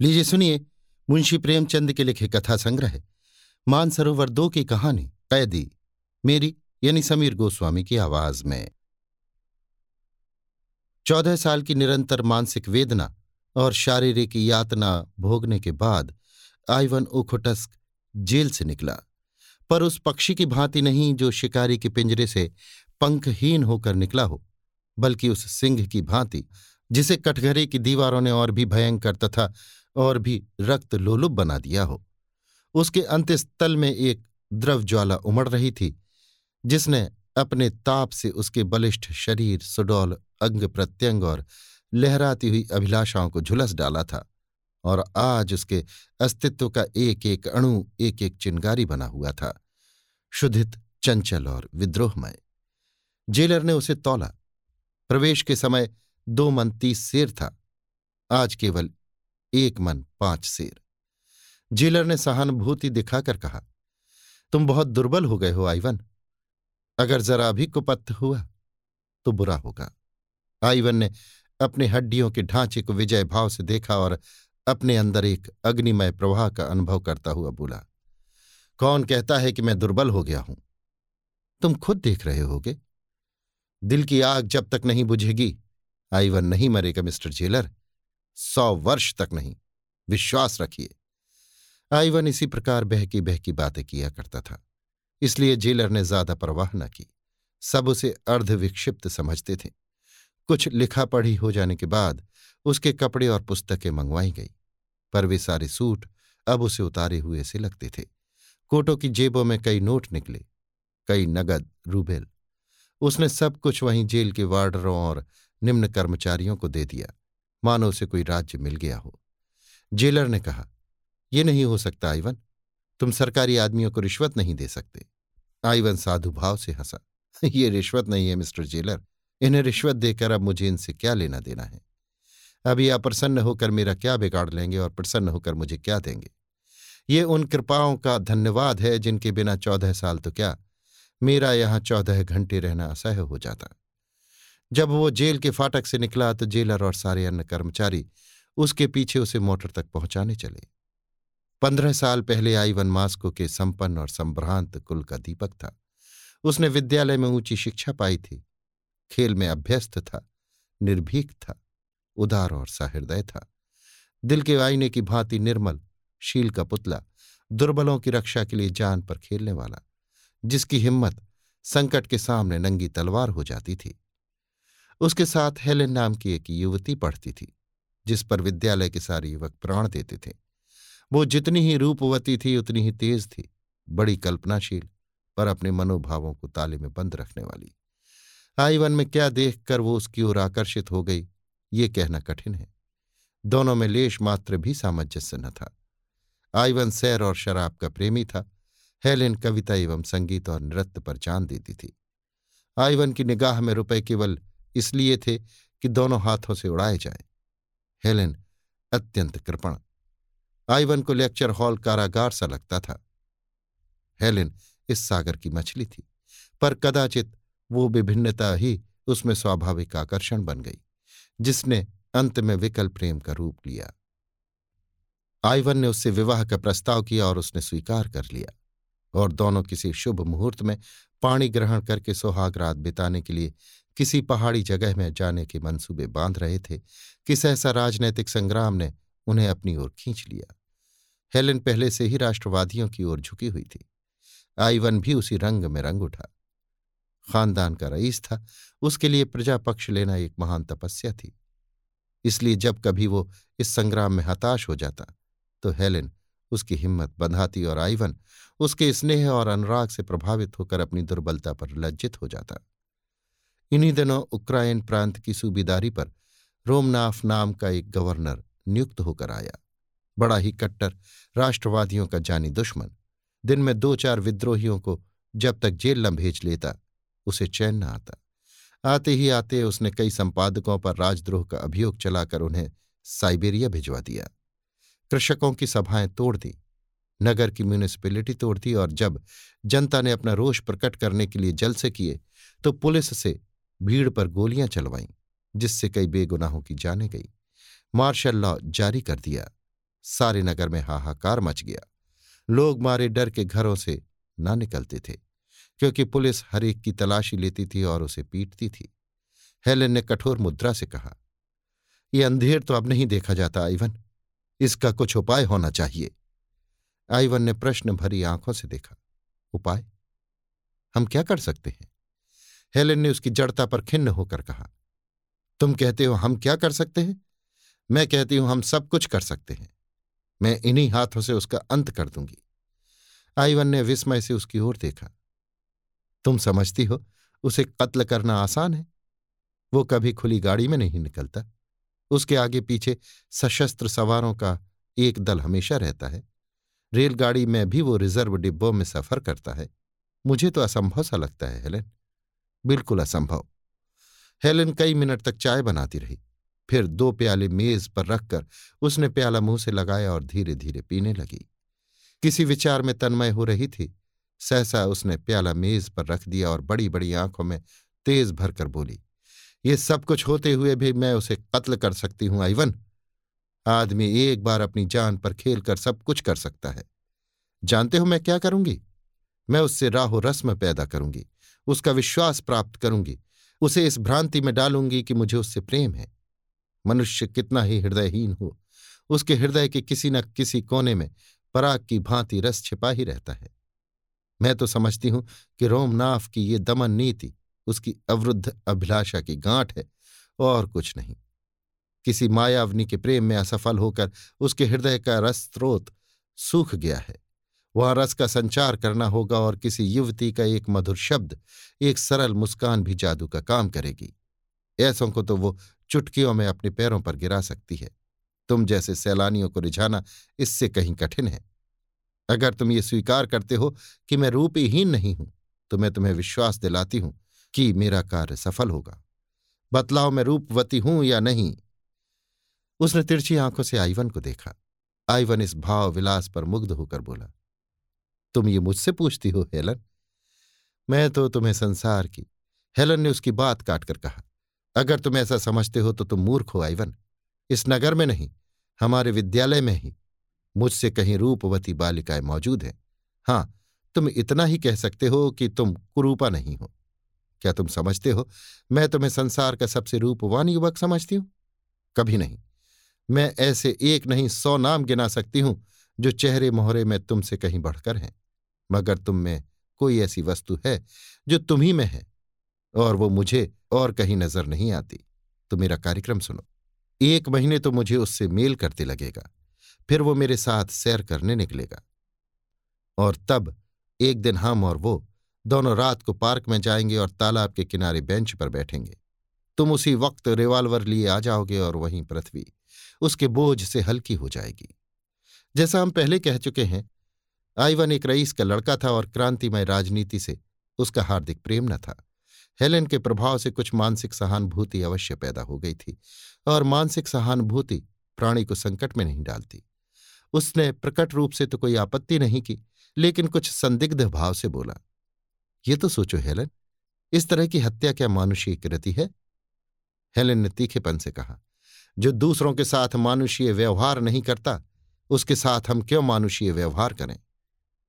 लीजिए सुनिए, मुंशी प्रेमचंद के लिखे कथा संग्रह मानसरोवर दो की कहानी कैदी मेरी, यानी समीर गोस्वामी की आवाज़ में। चौदह साल की निरंतर मानसिक वेदना और शारीरिक यातना भोगने के बाद आइवन उखोटस्क जेल से निकला। पर उस पक्षी की भांति नहीं जो शिकारी के पिंजरे से पंखहीन होकर निकला हो, बल्कि उस सिंह की भांति, जिसे कटघरे की दीवारों ने और भी भयंकर तथा और भी रक्त लोलुप बना दिया हो। उसके अंत्यस्थल में एक द्रव ज्वाला उमड़ रही थी, जिसने अपने ताप से उसके बलिष्ठ शरीर, सुडौल, अंग प्रत्यंग और लहराती हुई अभिलाषाओं को झुलस डाला था और आज उसके अस्तित्व का एक एक अणु एक एक चिंगारी बना हुआ था, शुद्धित, चंचल और विद्रोहमय। जेलर ने उसे तोला। प्रवेश के समय दो मन तीस शेर था। आज केवल एक मन, पाँच शेर। जेलर ने सहानुभूति दिखाकर कहा, तुम बहुत दुर्बल हो गए हो, आइवन। अगर जरा भी कुपथ हुआ तो बुरा होगा। आइवन ने अपने हड्डियों के ढांचे को विजय भाव से देखा और अपने अंदर एक अग्निमय प्रवाह का अनुभव करता हुआ बोला, कौन कहता है कि मैं दुर्बल हो गया हूँ? तुम खुद देख रहे होगे। दिल की आग जब तक नहीं बुझेगी, आइवन नहीं मरेगा, मिस्टर जेलर। सौ वर्ष तक नहीं, विश्वास रखिए। आईवन इसी प्रकार बहकी बहकी बातें किया करता था, इसलिए जेलर ने ज़्यादा परवाह न की। सब उसे अर्धविक्षिप्त समझते थे। कुछ लिखा पढ़ी हो जाने के बाद उसके कपड़े और पुस्तकें मंगवाई गई, पर वे सारे सूट अब उसे उतारे हुए से लगते थे। कोटों की जेबों में कई नोट निकले, कई नगद रूबेल। उसने सब कुछ वहीं जेल के वार्डरों और निम्न कर्मचारियों को दे दिया। मानो उसे कोई राज्य मिल गया हो। जेलर ने कहा यह नहीं हो सकता आइवन तुम सरकारी आदमियों को रिश्वत नहीं दे सकते। आइवन साधु भाव से हंसा, ये रिश्वत नहीं है, मिस्टर जेलर। इन्हें रिश्वत देकर अब मुझे इनसे क्या लेना देना है? अभी अप्रसन्न होकर मेरा क्या बिगाड़ लेंगे और प्रसन्न होकर मुझे क्या देंगे? ये उन कृपाओं का धन्यवाद है जिनके बिना चौदह साल तो क्या? मेरा यहाँ चौदह घंटे रहना असह्य हो जाता। जब वो जेल के फाटक से निकला तो जेलर और सारे अन्य कर्मचारी उसके पीछे उसे मोटर तक पहुँचाने चले। पंद्रह साल पहले आईवन मास्को के संपन्न और संभ्रांत कुल का दीपक था। उसने विद्यालय में ऊँची शिक्षा पाई थी। खेल में अभ्यस्त था, निर्भीक था, उदार और सहृदय था। दिल के आईने की भांति निर्मल, शील का पुतला, दुर्बलों की रक्षा के लिए जान पर खेलने वाला, जिसकी हिम्मत संकट के सामने नंगी तलवार हो जाती थी। उसके साथ हेलेन नाम की एक युवती पढ़ती थी, जिस पर विद्यालय के सारे युवक प्राण देते थे। वो जितनी ही रूपवती थी, उतनी ही तेज थी, बड़ी कल्पनाशील, पर अपने मनोभावों को ताले में बंद रखने वाली। आईवन में क्या देखकर वो उसकी ओर आकर्षित हो गई, ये कहना कठिन है। दोनों में लेश मात्र भी सामंजस्य न था। आईवन सैर और शराब का प्रेमी था, हेलेन कविता एवं संगीत और नृत्य पर जान देती थी। आईवन की निगाह में रुपए केवल इसलिए थे कि दोनों हाथों से उड़ाए जाए। हेलेन अत्यंत कृपण। आइवन को लेक्चर हॉल कारागार सा लगता था। हेलेन इस सागर की मछली थी, पर कदाचित वो विभिन्नता ही उसमें स्वाभाविक आकर्षण बन गई, जिसने अंत में विकल प्रेम का रूप लिया। आइवन ने उससे विवाह का प्रस्ताव किया और उसने स्वीकार कर लिया, और दोनों किसी शुभ मुहूर्त में पाणी ग्रहण करके सुहाग रात बिताने के लिए किसी पहाड़ी जगह में जाने के मंसूबे बाँध रहे थे कि सहसा राजनैतिक संग्राम ने उन्हें अपनी ओर खींच लिया। हेलेन पहले से ही राष्ट्रवादियों की ओर झुकी हुई थी। आईवन भी उसी रंग में रंग उठा। खानदान का रईस था, उसके लिए प्रजा पक्ष लेना एक महान तपस्या थी। इसलिए जब कभी वो इस संग्राम में हताश हो जाता तो हेलेन उसकी हिम्मत बंधाती और आइवन उसके स्नेह और अनुराग से प्रभावित होकर अपनी दुर्बलता पर लज्जित हो जाता। इन्हीं दिनों उक्राइन प्रांत की सूबेदारी पर रोमनाफ नाम का एक गवर्नर नियुक्त होकर आया। बड़ा ही कट्टर, राष्ट्रवादियों का जानी दुश्मन। दिन में दो चार विद्रोहियों को जब तक जेल न भेज लेता, उसे चैन न आता। आते ही आते उसने कई संपादकों पर राजद्रोह का अभियोग चलाकर उन्हें साइबेरिया भिजवा दिया। कृषकों की सभाएँ तोड़ दी, नगर की म्यूनिसिपैलिटी तोड़ दी और जब जनता ने अपना रोष प्रकट करने के लिए जलसे किए तो पुलिस से भीड़ पर गोलियाँ चलवाईं, जिससे कई बेगुनाहों की जाने गई। मार्शल लॉ जारी कर दिया। सारे नगर में हाहाकार मच गया। लोग मारे डर के घरों से ना निकलते थे, क्योंकि पुलिस हर एक की तलाशी लेती थी और उसे पीटती थी। हेलेन ने कठोर मुद्रा से कहा यह अंधेर तो अब नहीं देखा जाता, आइवन। इसका कुछ उपाय होना चाहिए। आइवन ने प्रश्न भरी आँखों से देखा, उपाय? हम क्या कर सकते हैं? हेलेन ने उसकी जड़ता पर खिन्न होकर कहा, तुम कहते हो हम क्या कर सकते हैं? मैं कहती हूँ हम सब कुछ कर सकते हैं। मैं इन्हीं हाथों से उसका अंत कर दूँगी। आईवन ने विस्मय से उसकी ओर देखा। तुम समझती हो, उसे कत्ल करना आसान है। वो कभी खुली गाड़ी में नहीं निकलता। उसके आगे पीछे सशस्त्र सवारों का एक दल हमेशा रहता है। रेलगाड़ी में भी वो रिज़र्व डिब्बों में सफ़र करता है। मुझे तो असंभव सा लगता है, हेलेन। बिल्कुल असंभव। हेलेन कई मिनट तक चाय बनाती रही। फिर दो प्याले मेज पर रखकर उसने प्याला मुँह से लगाया और धीरे धीरे पीने लगी। किसी विचार में तन्मय हो रही थी। सहसा उसने प्याला मेज पर रख दिया और बड़ी बड़ी आँखों में तेज भरकर बोली, ये सब कुछ होते हुए भी मैं उसे कत्ल कर सकती हूँ आईवन आदमी एक बार अपनी जान पर खेल कर सब कुछ कर सकता है। जानते हो मैं क्या करूँगी? मैं उससे राहो रस्म पैदा करूँगी। उसका विश्वास प्राप्त करूँगी। उसे इस भ्रांति में डालूँगी कि मुझे उससे प्रेम है। मनुष्य कितना ही हृदयहीन हो, उसके हृदय के किसी न किसी कोने में पराग की भांति रस छिपा ही रहता है। मैं तो समझती हूँ कि रोमनाफ की ये दमन नीति, उसकी अवरुद्ध अभिलाषा की गांठ है, और कुछ नहीं। किसी मायावनी के प्रेम में असफल होकर उसके हृदय का रस स्रोत सूख गया है। वहाँ रस का संचार करना होगा और किसी युवती का एक मधुर शब्द, एक सरल मुस्कान भी जादू का काम करेगी। ऐसों को तो वो चुटकियों में अपने पैरों पर गिरा सकती है। तुम जैसे सैलानियों को रिझाना इससे कहीं कठिन है। अगर तुम ये स्वीकार करते हो कि मैं रूपहीन नहीं हूँ तो मैं तुम्हें विश्वास दिलाती हूँ कि मेरा कार्य सफल होगा। बतलाओ मैं रूपवती हूँ या नहीं? उसने तिरछी आँखों से आईवन को देखा। आईवन इस भाव विलास पर मुग्ध होकर बोला तुम ये मुझसे पूछती हो, हेलन? मैं तो तुम्हें संसार की, हेलन ने उसकी बात काटकर कहा, अगर तुम ऐसा समझते हो तो तुम मूर्ख हो आईवन इस नगर में नहीं, हमारे विद्यालय में ही, मुझसे कहीं रूपवती बालिकाएँ मौजूद हैं। हाँ, तुम इतना ही कह सकते हो कि तुम कुरूपा नहीं हो। क्या तुम समझते हो, मैं तुम्हें संसार का सबसे रूपवान युवक समझती हूँ? कभी नहीं। मैं ऐसे एक नहीं, सौ नाम गिना सकती हूँ, जो चेहरे मोहरे में तुमसे कहीं बढ़कर हैं। मगर तुम में कोई ऐसी वस्तु है जो तुम्ही में है, और वो मुझे और कहीं नज़र नहीं आती। तो मेरा कार्यक्रम सुनो। एक महीने तो मुझे उससे मेल करते लगेगा, फिर वो मेरे साथ सैर करने निकलेगा। और तब एक दिन हम और वो दोनों रात को पार्क में जाएँगे और तालाब के किनारे बेंच पर बैठेंगे। तुम उसी वक्त रिवाल्वर लिए आ जाओगे और वहीं पृथ्वी उसके बोझ से हल्की हो जाएगी। जैसा हम पहले कह चुके हैं आईवन एक रईस का लड़का था और क्रांतिमय राजनीति से उसका हार्दिक प्रेम न था। हेलेन के प्रभाव से कुछ मानसिक सहानुभूति अवश्य पैदा हो गई थी और मानसिक सहानुभूति प्राणी को संकट में नहीं डालती। उसने प्रकट रूप से तो कोई आपत्ति नहीं की, लेकिन कुछ संदिग्ध भाव से बोला, ये तो सोचो हेलन, इस तरह की हत्या क्या मानुषीय कृति है? हेलेन ने तीखेपन से कहा, जो दूसरों के साथ मानुषीय व्यवहार नहीं करता, उसके साथ हम क्यों मानुषीय व्यवहार करें?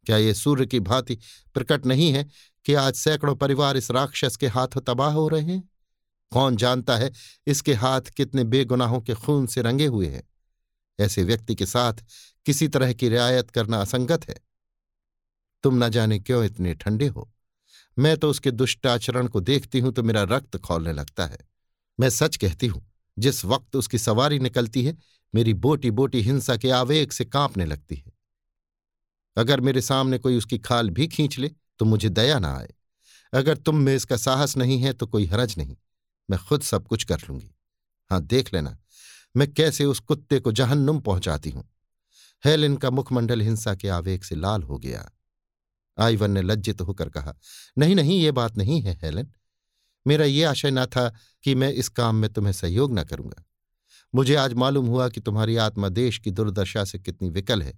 क्या ये सूर्य की भांति प्रकट नहीं है कि आज सैकड़ों परिवार इस राक्षस के हाथों तबाह हो रहे हैं? कौन जानता है इसके हाथ कितने बेगुनाहों के खून से रंगे हुए हैं? ऐसे व्यक्ति के साथ किसी तरह की रियायत करना असंगत है। तुम न जाने क्यों इतने ठंडे हो? मैं तो उसके दुष्ट आचरण को देखती हूँ तो मेरा रक्त खोलने लगता है। मैं सच कहती हूँ, जिस वक्त उसकी सवारी निकलती है, मेरी बोटी बोटी हिंसा के आवेग से कांपने लगती है। अगर मेरे सामने कोई उसकी खाल भी खींच ले तो मुझे दया ना आए। अगर तुम में इसका साहस नहीं है तो कोई हरज नहीं। मैं खुद सब कुछ कर लूँगी। हाँ देख लेना, मैं कैसे उस कुत्ते को जहन्नुम पहुंचाती हूँ। हेलेन का मुखमंडल हिंसा के आवेग से लाल हो गया। आईवन ने लज्जित होकर कहा, नहीं नहीं, ये बात नहीं है, हेलेन। मेरा ये आशय ना था कि मैं इस काम में तुम्हें सहयोग न करूँगा। मुझे आज मालूम हुआ कि तुम्हारी आत्मा देश की दुर्दशा से कितनी विकल है।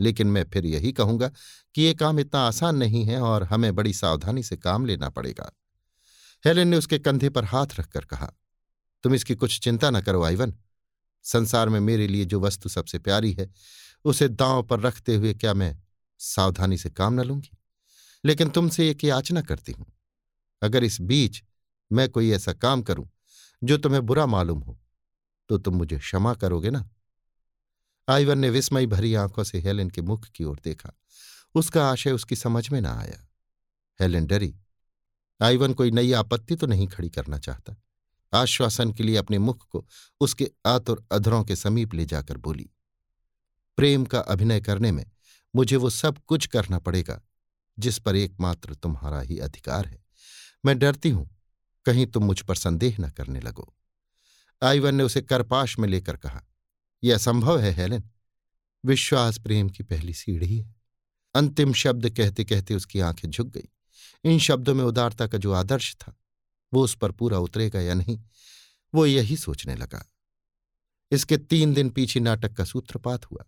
लेकिन मैं फिर यही कहूँगा कि ये काम इतना आसान नहीं है और हमें बड़ी सावधानी से काम लेना पड़ेगा। हेलेन ने उसके कंधे पर हाथ रखकर कहा, तुम इसकी कुछ चिंता न करो, आइवन। संसार में मेरे लिए जो वस्तु सबसे प्यारी है, उसे दांव पर रखते हुए क्या मैं सावधानी से काम न लूँगी? लेकिन तुमसे एक याचना करती हूँ। अगर इस बीच मैं कोई ऐसा काम करूँ, जो तुम्हें बुरा मालूम हो तो तुम मुझे क्षमा करोगे ना? आइवन ने विस्मय भरी आँखों से हेलेन के मुख की ओर देखा। उसका आशय उसकी समझ में न आया। हेलेन डरी। आइवन कोई नई आपत्ति तो नहीं खड़ी करना चाहता। आश्वासन के लिए अपने मुख को उसके आतुर अधरों के समीप ले जाकर बोली, प्रेम का अभिनय करने में मुझे वो सब कुछ करना पड़ेगा, जिस पर एकमात्र तुम्हारा ही अधिकार है। मैं डरती हूँ, कहीं तुम मुझ पर संदेह न करने लगो। आइवन ने उसे करपाश में लेकर कहा यह असंभव है, हेलेन। विश्वास प्रेम की पहली सीढ़ी है। अंतिम शब्द कहते कहते उसकी आँखें झुक गई। इन शब्दों में उदारता का जो आदर्श था, वो उस पर पूरा उतरेगा या नहीं, वो यही सोचने लगा। इसके तीन दिन पीछे नाटक का सूत्रपात हुआ।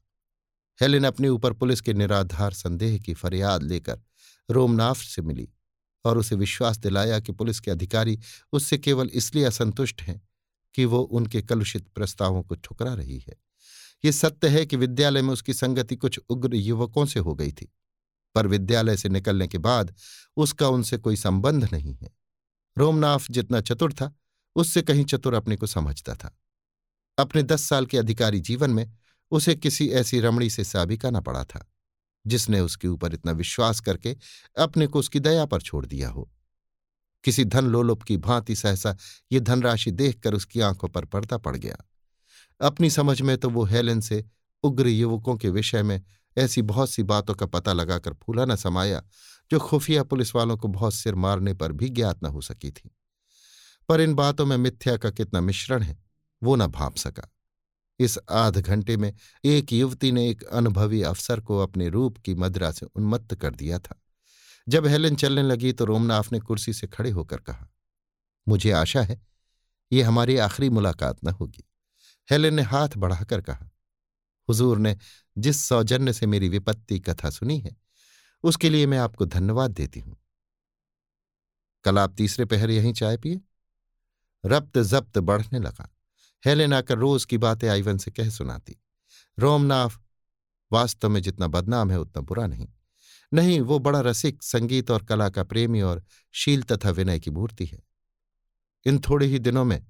हेलेन अपने ऊपर पुलिस के निराधार संदेह की फरियाद लेकर रोमनाफ से मिली और उसे विश्वास दिलाया कि पुलिस के अधिकारी उससे केवल इसलिए असंतुष्ट हैं कि वो उनके कलुषित प्रस्तावों को ठुकरा रही है। ये सत्य है कि विद्यालय में उसकी संगति कुछ उग्र युवकों से हो गई थी, पर विद्यालय से निकलने के बाद उसका उनसे कोई संबंध नहीं है। रोमनाफ जितना चतुर था, उससे कहीं चतुर अपने को समझता था। अपने दस साल के अधिकारी जीवन में उसे किसी ऐसी रमणी से साबिका न पड़ा था, जिसने उसके ऊपर इतना विश्वास करके अपने को उसकी दया पर छोड़ दिया हो। किसी धन लोलुप की भांति सहसा ये धनराशि देखकर उसकी आँखों पर पर्दा पड़ गया। अपनी समझ में तो वो हेलेन से उग्र युवकों के विषय में ऐसी बहुत सी बातों का पता लगाकर फूला न समाया, जो खुफिया पुलिस वालों को बहुत सिर मारने पर भी ज्ञात न हो सकी थी। पर इन बातों में मिथ्या का कितना मिश्रण है, वो न भाप सका। इस आध घंटे में एक युवती ने एक अनुभवी अफसर को अपने रूप की मदरा से उन्मत्त कर दिया था। जब हेलेन चलने लगी तो रोमनाफ ने कुर्सी से खड़े होकर कहा, मुझे आशा है ये हमारी आखिरी मुलाकात न होगी। हेलेन ने हाथ बढ़ाकर कहा, हुजूर ने जिस सौजन्य से मेरी विपत्ति कथा सुनी है, उसके लिए मैं आपको धन्यवाद देती हूँ। कल आप तीसरे पहर यहीं चाय पिए? रब्त जब्त बढ़ने लगा। हेलेन आकर रोज की बातें आइवन से कह सुनाती रोमनाफ वास्तव में जितना बदनाम है, उतना बुरा नहीं। नहीं, वो बड़ा रसिक संगीत और कला का प्रेमी और शील तथा विनय की मूर्ति है। इन थोड़े ही दिनों में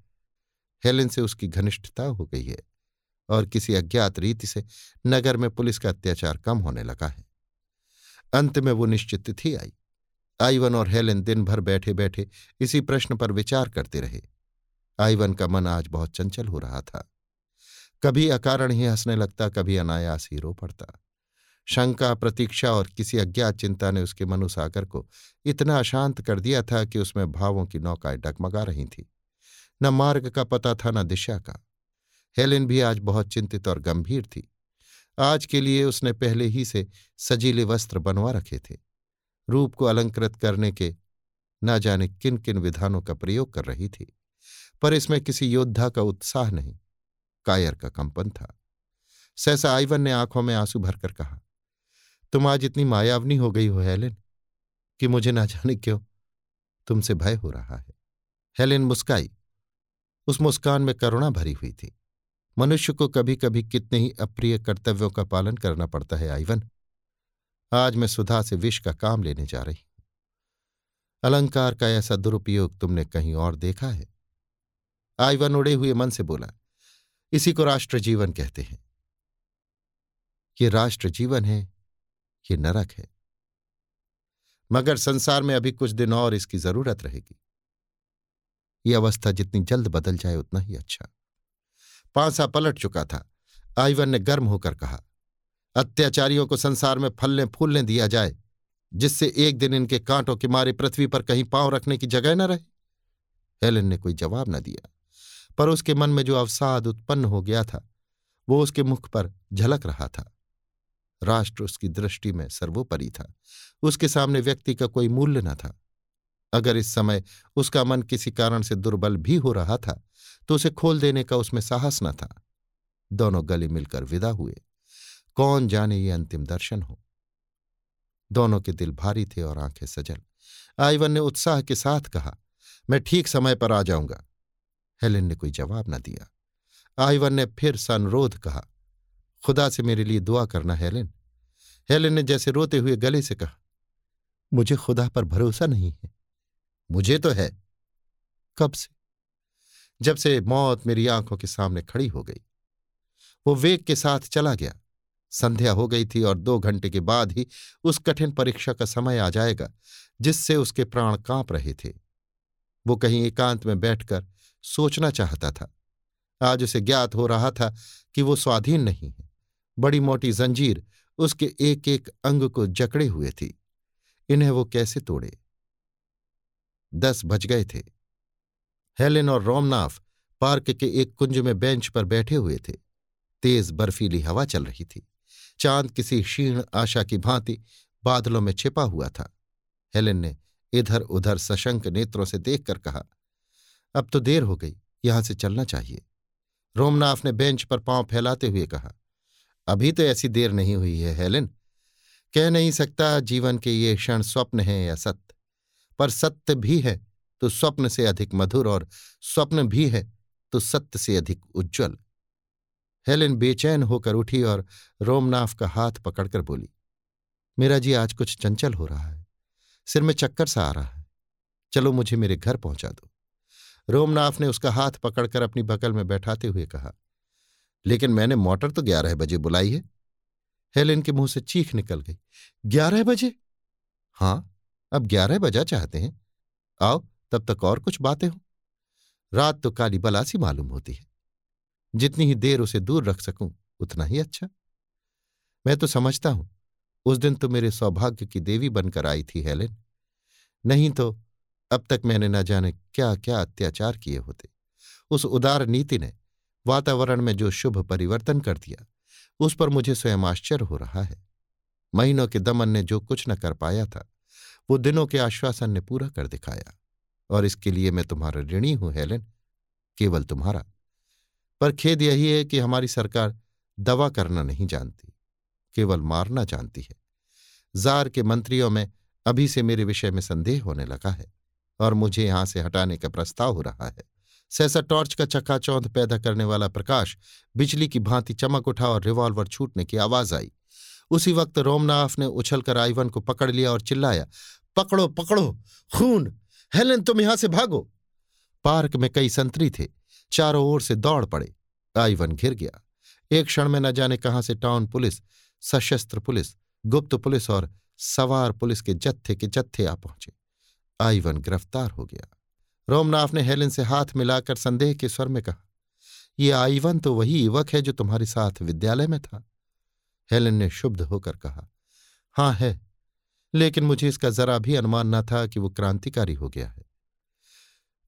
हेलेन से उसकी घनिष्ठता हो गई है और किसी अज्ञात रीति से नगर में पुलिस का अत्याचार कम होने लगा है। अंत में वो निश्चित थी आई। आईवन और हेलेन दिन भर बैठे बैठे इसी प्रश्न पर विचार करते रहे। आईवन का मन आज बहुत चंचल हो रहा था। कभी अकारण ही हंसने लगता, कभी अनायास ही रो पड़ता। शंका, प्रतीक्षा और किसी अज्ञात चिंता ने उसके मनुसागर को इतना अशांत कर दिया था कि उसमें भावों की नौकाएँ डगमगा रही थी। न मार्ग का पता था, न दिशा का। हेलेन भी आज बहुत चिंतित और गंभीर थी। आज के लिए उसने पहले ही से सजीले वस्त्र बनवा रखे थे। रूप को अलंकृत करने के न जाने किन किन विधानों का प्रयोग कर रही थी। पर इसमें किसी योद्धा का उत्साह नहीं, कायर का कंपन था। सहसा आइवन ने आँखों में आँसू भरकर कहा तुम आज इतनी मायावनी हो गई हो, हेलेन, कि मुझे ना जाने क्यों तुमसे भय हो रहा है। हेलेन मुस्काई, उस मुस्कान में करुणा भरी हुई थी। मनुष्य को कभी कभी कितने ही अप्रिय कर्तव्यों का पालन करना पड़ता है, आइवन। आज मैं सुधा से विष का काम लेने जा रही हूँ। अलंकार का ऐसा दुरुपयोग तुमने कहीं और देखा है? आइवन उड़े हुए मन से बोला, इसी को राष्ट्र जीवन कहते हैं। ये राष्ट्र जीवन है ये नरक है। मगर संसार में अभी कुछ दिन और इसकी ज़रूरत रहेगी। ये अवस्था जितनी जल्द बदल जाए, उतना ही अच्छा। पांसा पलट चुका था। आइवन ने गर्म होकर कहा, अत्याचारियों को संसार में फलने फूलने दिया जाए, जिससे एक दिन इनके कांटों के मारे पृथ्वी पर कहीं पाँव रखने की जगह न रहे? हेलेन ने कोई जवाब न दिया, पर उसके मन में जो अवसाद उत्पन्न हो गया था, वो उसके मुख पर झलक रहा था। राष्ट्र उसकी दृष्टि में सर्वोपरि था। उसके सामने व्यक्ति का कोई मूल्य न था। अगर इस समय उसका मन किसी कारण से दुर्बल भी हो रहा था तो उसे खोल देने का उसमें साहस न था। दोनों गले मिलकर विदा हुए। कौन जाने ये अंतिम दर्शन हो? दोनों के दिल भारी थे और आँखें सजल। आइवन ने उत्साह के साथ कहा, मैं ठीक समय पर आ जाऊँगा। हेलेन ने कोई जवाब न दिया। आइवन ने फिर सनुरोध कहा खुदा से मेरे लिए दुआ करना, हेलेन। हेलेन ने जैसे रोते हुए गले से कहा, मुझे खुदा पर भरोसा नहीं है। मुझे तो है। कब से? जब से मौत मेरी आँखों के सामने खड़ी हो गई। वो वेग के साथ चला गया। संध्या हो गई थी और दो घंटे के बाद ही उस कठिन परीक्षा का समय आ जाएगा, जिससे उसके प्राण काँप रहे थे। वो कहीं एकांत में बैठकर सोचना चाहता था। आज उसे ज्ञात हो रहा था कि वो स्वाधीन नहीं है। बड़ी मोटी जंजीर उसके एक एक अंग को जकड़े हुए थी। इन्हें वो कैसे तोड़े? दस बज गए थे। हेलेन और रोमनाफ पार्क के एक कुंज में बेंच पर बैठे हुए थे। तेज बर्फीली हवा चल रही थी। चाँद किसी क्षीण आशा की भांति बादलों में छिपा हुआ था। हेलेन ने इधर उधर सशंक नेत्रों से देखकर कहा, अब तो देर हो गई, यहाँ से चलना चाहिए। रोमनाफ ने बेंच पर पाँव फैलाते हुए कहा अभी तो ऐसी देर नहीं हुई है, हेलेन। कह नहीं सकता जीवन के ये क्षण स्वप्न है या सत्य। पर सत्य भी है तो स्वप्न से अधिक मधुर, और स्वप्न भी है तो सत्य से अधिक उज्जवल। हेलेन बेचैन होकर उठी और रोमनाफ का हाथ पकड़कर बोली, मेरा जी, आज कुछ चंचल हो रहा है। सिर में चक्कर सा आ रहा है। चलो मुझे मेरे घर पहुँचा दो। रोमनाफ ने उसका हाथ पकड़कर अपनी बकल में बैठाते हुए कहा लेकिन मैंने मोटर तो ग्यारह बजे बुलाई है। हेलेन के मुँह से चीख निकल गई। ग्यारह बजे? हाँ अब ग्यारह बजा चाहते हैं। आओ, तब तक और कुछ बातें हो। रात तो काली बलासी मालूम होती है। जितनी ही देर उसे दूर रख सकूँ, उतना ही अच्छा। मैं तो समझता हूँ, उस दिन तो मेरे सौभाग्य की देवी बनकर आई थी हेलेन। नहीं तो अब तक मैंने न जाने क्या क्या अत्याचार किए होते। उस उदार नीति ने वातावरण में जो शुभ परिवर्तन कर दिया, उस पर मुझे स्वयं आश्चर्य हो रहा है। महीनों के दमन ने जो कुछ न कर पाया था, वो दिनों के आश्वासन ने पूरा कर दिखाया। और इसके लिए मैं तुम्हारा ऋणी हूँ, हेलेन, केवल तुम्हारा। पर खेद यही है कि हमारी सरकार दवा करना नहीं जानती, केवल मारना जानती है। जार के मंत्रियों में अभी से मेरे विषय में संदेह होने लगा है, और मुझे यहाँ से हटाने का प्रस्ताव हो रहा है। सहसा टॉर्च का चक्काचौंध पैदा करने वाला प्रकाश बिजली की भांति चमक उठा और रिवॉल्वर छूटने की आवाज़ आई। उसी वक्त रोमनाफ ने उछलकर आइवन को पकड़ लिया और चिल्लाया, पकड़ो पकड़ो, खून! हेलेन, तुम यहाँ से भागो! पार्क में कई संतरी थे, चारों ओर से दौड़ पड़े। आइवन घिर गया। एक क्षण में न जाने कहाँ से टाउन पुलिस, सशस्त्र पुलिस, गुप्त पुलिस और सवार पुलिस के जत्थे के जत्थे आ पहुँचे। आइवन गिरफ़्तार हो गया। रोमनाथ ने हेलेन से हाथ मिलाकर संदेह के स्वर में कहा, ये आईवन तो वही युवक है जो तुम्हारे साथ विद्यालय में था। हेलेन ने शुद्ध होकर कहा, हाँ है, लेकिन मुझे इसका जरा भी अनुमान न था कि वो क्रांतिकारी हो गया है।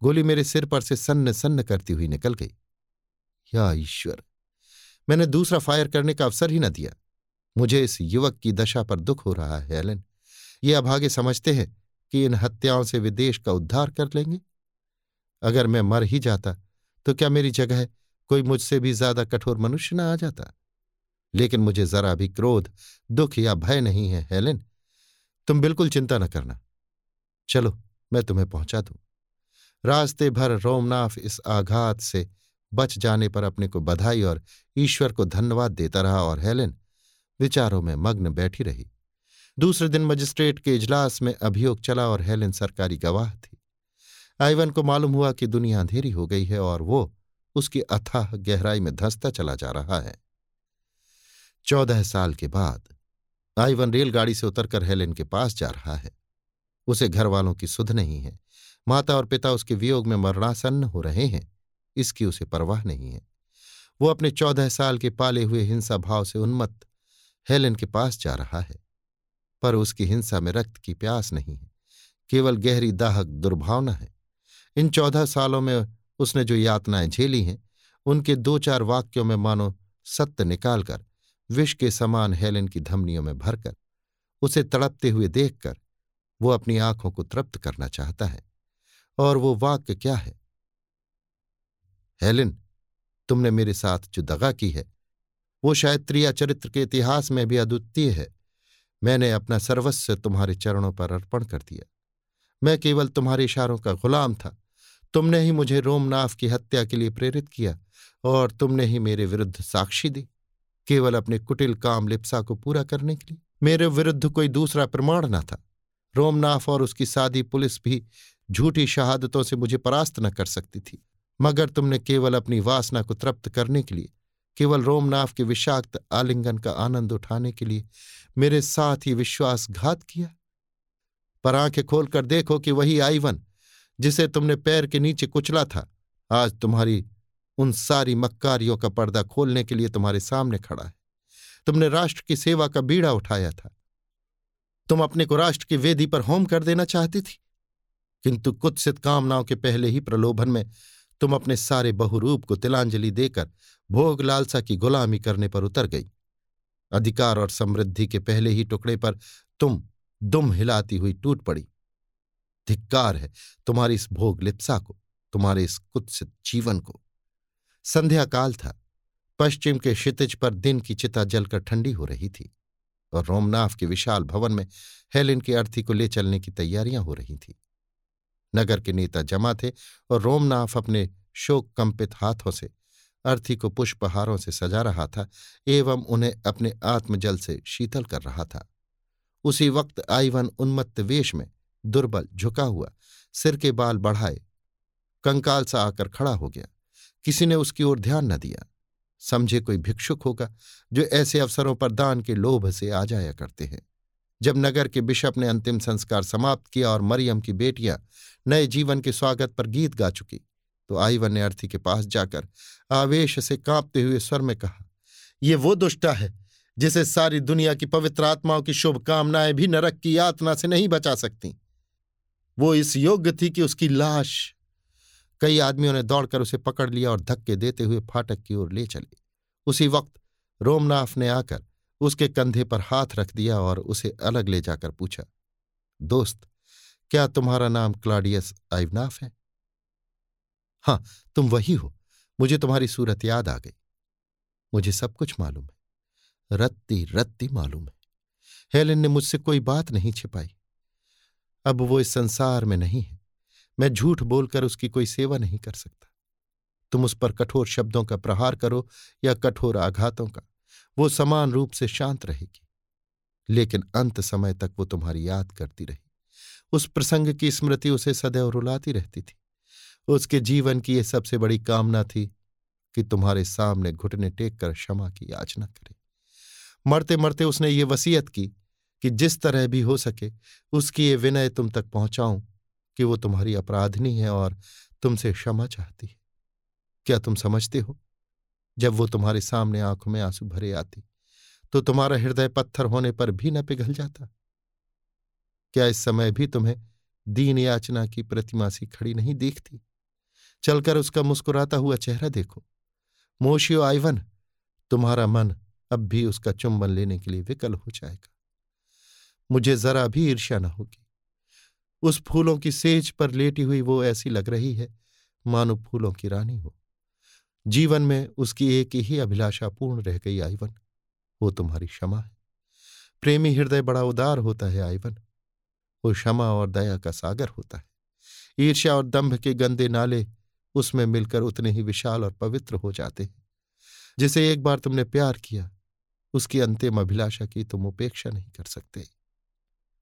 गोली मेरे सिर पर से सन्न सन्न करती हुई निकल गई। या ईश्वर, मैंने दूसरा फायर करने का अवसर ही न दिया। मुझे इस युवक की दशा पर दुख हो रहा है एलन ये अभागे समझते हैं कि इन हत्याओं से वे देश का उद्धार कर लेंगे। अगर मैं मर ही जाता तो क्या मेरी जगह कोई मुझसे भी ज़्यादा कठोर मनुष्य न आ जाता? लेकिन मुझे जरा भी क्रोध, दुख या भय नहीं है, हेलेन। तुम बिल्कुल चिंता न करना। चलो, मैं तुम्हें पहुँचा दूँ। रास्ते भर रोमनाफ इस आघात से बच जाने पर अपने को बधाई और ईश्वर को धन्यवाद देता रहा और हेलेन विचारों में मग्न बैठी रही। दूसरे दिन मजिस्ट्रेट के इजलास में अभियोग चला और हेलेन सरकारी गवाह थी। आइवन को मालूम हुआ कि दुनिया अंधेरी हो गई है और वो उसकी अथाह गहराई में धंसता चला जा रहा है। चौदह साल के बाद आइवन रेलगाड़ी से उतरकर हेलेन के पास जा रहा है। उसे घर वालों की सुध नहीं है। माता और पिता उसके वियोग में मरणासन्न हो रहे हैं। इसकी उसे परवाह नहीं है। वो अपने चौदह साल के पाले हुए हिंसा भाव से उन्मत्त हेलेन के पास जा रहा है। पर उसकी हिंसा में रक्त की प्यास नहीं है। केवल गहरी दाहक दुर्भावना है। इन चौदह सालों में उसने जो यातनाएँ झेली हैं, उनके दो चार वाक्यों में मानो सत्य निकालकर, विष के समान हेलेन की धमनियों में भरकर, उसे तड़पते हुए देखकर वो अपनी आँखों को तृप्त करना चाहता है। और वो वाक्य क्या है? हेलेन, तुमने मेरे साथ जो दगा की है, वो शायद त्रिया चरित्र के इतिहास में भी अद्वितीय है। मैंने अपना सर्वस्व तुम्हारे चरणों पर अर्पण कर दिया। मैं केवल तुम्हारे इशारों का गुलाम था। तुमने ही मुझे रोमनाफ की हत्या के लिए प्रेरित किया और तुमने ही मेरे विरुद्ध साक्षी दी, केवल अपने कुटिल काम लिप्सा को पूरा करने के लिए। मेरे विरुद्ध कोई दूसरा प्रमाण न था। रोमनाथ और उसकी सादी पुलिस भी झूठी शहादतों से मुझे परास्त न कर सकती थी, मगर तुमने केवल अपनी वासना को तृप्त करने के लिए, केवल रोमनाथ के विषाक्त आलिंगन का आनंद उठाने के लिए मेरे साथ ही विश्वासघात किया। पर आँखें खोलकर देखो कि वही आईवन, जिसे तुमने पैर के नीचे कुचला था। आज तुम्हारी उन सारी मक्कारियों का पर्दा खोलने के लिए तुम्हारे सामने खड़ा है। तुमने राष्ट्र की सेवा का बीड़ा उठाया था। तुम अपने को राष्ट्र की वेदी पर होम कर देना चाहती थी। किंतु कुत्सित कामनाओं के पहले ही प्रलोभन में तुम अपने सारे बहुरूप को तिलांजलि देकर भोग लालसा की गुलामी करने पर उतर गई। अधिकार और समृद्धि के पहले ही टुकड़े पर तुम दुम हिलाती हुई टूट पड़ी। धिक्कार है तुम्हारी इस भोग लिप्सा को, तुम्हारे इस कुत्सित जीवन को। संध्या काल था। पश्चिम के क्षितिज पर दिन की चिता जलकर ठंडी हो रही थी और रोमनाथ के विशाल भवन में हेलिन की अर्थी को ले चलने की तैयारियाँ हो रही थीं। नगर के नेता जमा थे और रोमनाथ अपने शोक कंपित हाथों से अर्थी को पुष्पहारों से सजा रहा था एवं उन्हें अपने आत्मजल से शीतल कर रहा था। उसी वक्त आईवन उन्मत्त वेश में दुर्बल झुका हुआ, सिर के बाल बढ़ाए, कंकाल सा आकर खड़ा हो गया। किसी ने उसकी ओर ध्यान न दिया। समझे कोई भिक्षुक होगा जो ऐसे अवसरों पर दान के लोभ से आ जाया करते हैं। जब नगर के बिशप ने अंतिम संस्कार समाप्त किया और मरियम की बेटियाँ नए जीवन के स्वागत पर गीत गा चुकी तो आईवन ने अर्थी के पास जाकर आवेश से कांपते हुए स्वर में कहा, ये वो दुष्टा है जिसे सारी दुनिया की पवित्र आत्माओं की शुभकामनाएँ भी नरक की यातना से नहीं बचा सकती। वो इस योग्य थी कि उसकी लाश कई आदमियों ने दौड़कर उसे पकड़ लिया और धक्के देते हुए फाटक की ओर ले चले। उसी वक्त रोमनाथ ने आकर उसके कंधे पर हाथ रख दिया और उसे अलग ले जाकर पूछा, दोस्त, क्या तुम्हारा नाम क्लाडियस आइवनाफ है? हाँ तुम वही हो। मुझे तुम्हारी सूरत याद आ गई। मुझे सब कुछ मालूम है। रत्ती रत्ती मालूम है। हेलेन ने मुझसे कोई बात नहीं छिपाई। अब वो इस संसार में नहीं है। मैं झूठ बोलकर उसकी कोई सेवा नहीं कर सकता। तुम उस पर कठोर शब्दों का प्रहार करो या कठोर आघातों का। वो समान रूप से शांत रहेगी। लेकिन अंत समय तक वो तुम्हारी याद करती रही। उस प्रसंग की स्मृति उसे सदैव रुलाती रहती थी। उसके जीवन की यह सबसे बड़ी कामना थी कि तुम्हारे सामने घुटने टेक कर क्षमा की याचना करे। मरते मरते उसने ये वसीयत की कि जिस तरह भी हो सके उसकी ये विनय तुम तक पहुंचाऊं कि वो तुम्हारी अपराधनी है और तुमसे क्षमा चाहती है। क्या तुम समझते हो? जब वो तुम्हारे सामने आँखों में आँसू भरे आती तो तुम्हारा हृदय पत्थर होने पर भी न पिघल जाता। क्या इस समय भी तुम्हें दीन याचना की प्रतिमा सी खड़ी नहीं देखती? चलकर उसका मुस्कुराता हुआ चेहरा देखो। मोशियो आइवन, तुम्हारा मन अब भी उसका चुंबन लेने के लिए विकल हो जाएगा। मुझे जरा भी ईर्ष्या न होगी। उस फूलों की सेज पर लेटी हुई वो ऐसी लग रही है, मानो फूलों की रानी हो। जीवन में उसकी एक ही अभिलाषा पूर्ण रह गई आईवन वो तुम्हारी क्षमा है। प्रेमी हृदय बड़ा उदार होता है आईवन वो क्षमा और दया का सागर होता है। ईर्ष्या और दंभ के गंदे नाले उसमें मिलकर उतने ही विशाल और पवित्र हो जाते हैं। जिसे एक बार तुमने प्यार किया उसकी अंतिम अभिलाषा की तुम उपेक्षा नहीं कर सकते।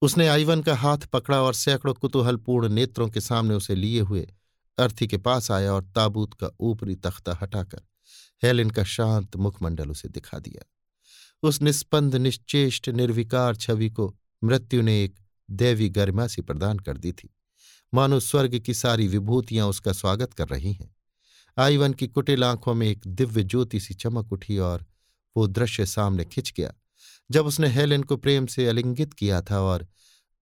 उसने आईवन का हाथ पकड़ा और सैकड़ों कुतूहलपूर्ण नेत्रों के सामने उसे लिए हुए अर्थी के पास आया और ताबूत का ऊपरी तख्ता हटाकर हेलिन का शांत मुखमंडल उसे दिखा दिया। उस निस्पंद निश्चेष्ट, निर्विकार छवि को मृत्यु ने एक दैवी गरिमा सी प्रदान कर दी थी। मानो स्वर्ग की सारी विभूतियाँ उसका स्वागत कर रही हैं। आईवन की कुटिल आँखों में एक दिव्य ज्योति सी चमक उठी और वो दृश्य सामने खिंच गया, जब उसने हेलेन को प्रेम से अलिंगित किया था और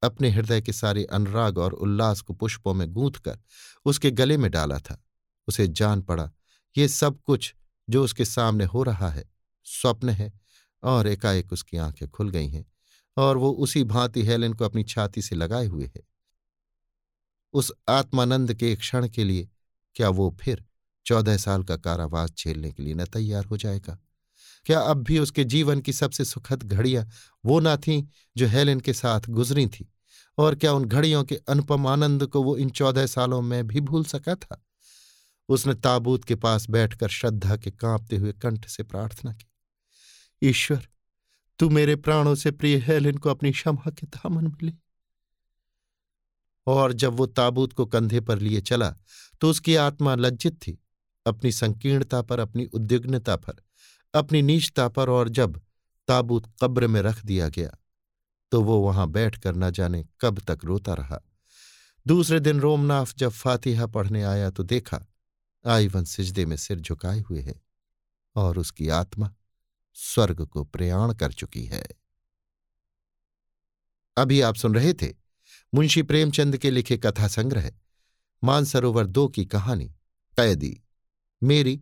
अपने हृदय के सारे अनुराग और उल्लास को पुष्पों में गूंथ कर उसके गले में डाला था। उसे जान पड़ा, ये सब कुछ जो उसके सामने हो रहा है, स्वप्न है और एकाएक उसकी आँखें खुल गई हैं और वो उसी भांति हेलेन को अपनी छाती से लगाए हुए है। उस आत्मानंद के एक क्षण के लिए क्या वो फिर चौदह साल का कारावास झेलने के लिए न तैयार हो जाएगा? क्या अब भी उसके जीवन की सबसे सुखद घड़ियाँ वो ना थीं जो हेलेन के साथ गुजरी थी? और क्या उन घड़ियों के अनुपम आनंद को वो इन चौदह सालों में भी भूल सका था? उसने ताबूत के पास बैठकर श्रद्धा के कांपते हुए कंठ से प्रार्थना की, ईश्वर, तू मेरे प्राणों से प्रिय हेलेन को अपनी क्षमा के दामन मिले और जब वो ताबूत को कंधे पर लिए चला तो उसकी आत्मा लज्जित थी, अपनी संकीर्णता पर, अपनी उद्विग्नता पर। अपनी नीचता पर और जब ताबूत कब्र में रख दिया गया तो वो वहाँ बैठकर न जाने कब तक रोता रहा। दूसरे दिन रोमनाथ जब फातिहा पढ़ने आया तो देखा आईवन सिजदे में सिर झुकाए हुए है और उसकी आत्मा स्वर्ग को प्रयाण कर चुकी है। अभी आप सुन रहे थे मुंशी प्रेमचंद के लिखे कथा संग्रह मानसरोवर दो की कहानी, कैदी, मेरी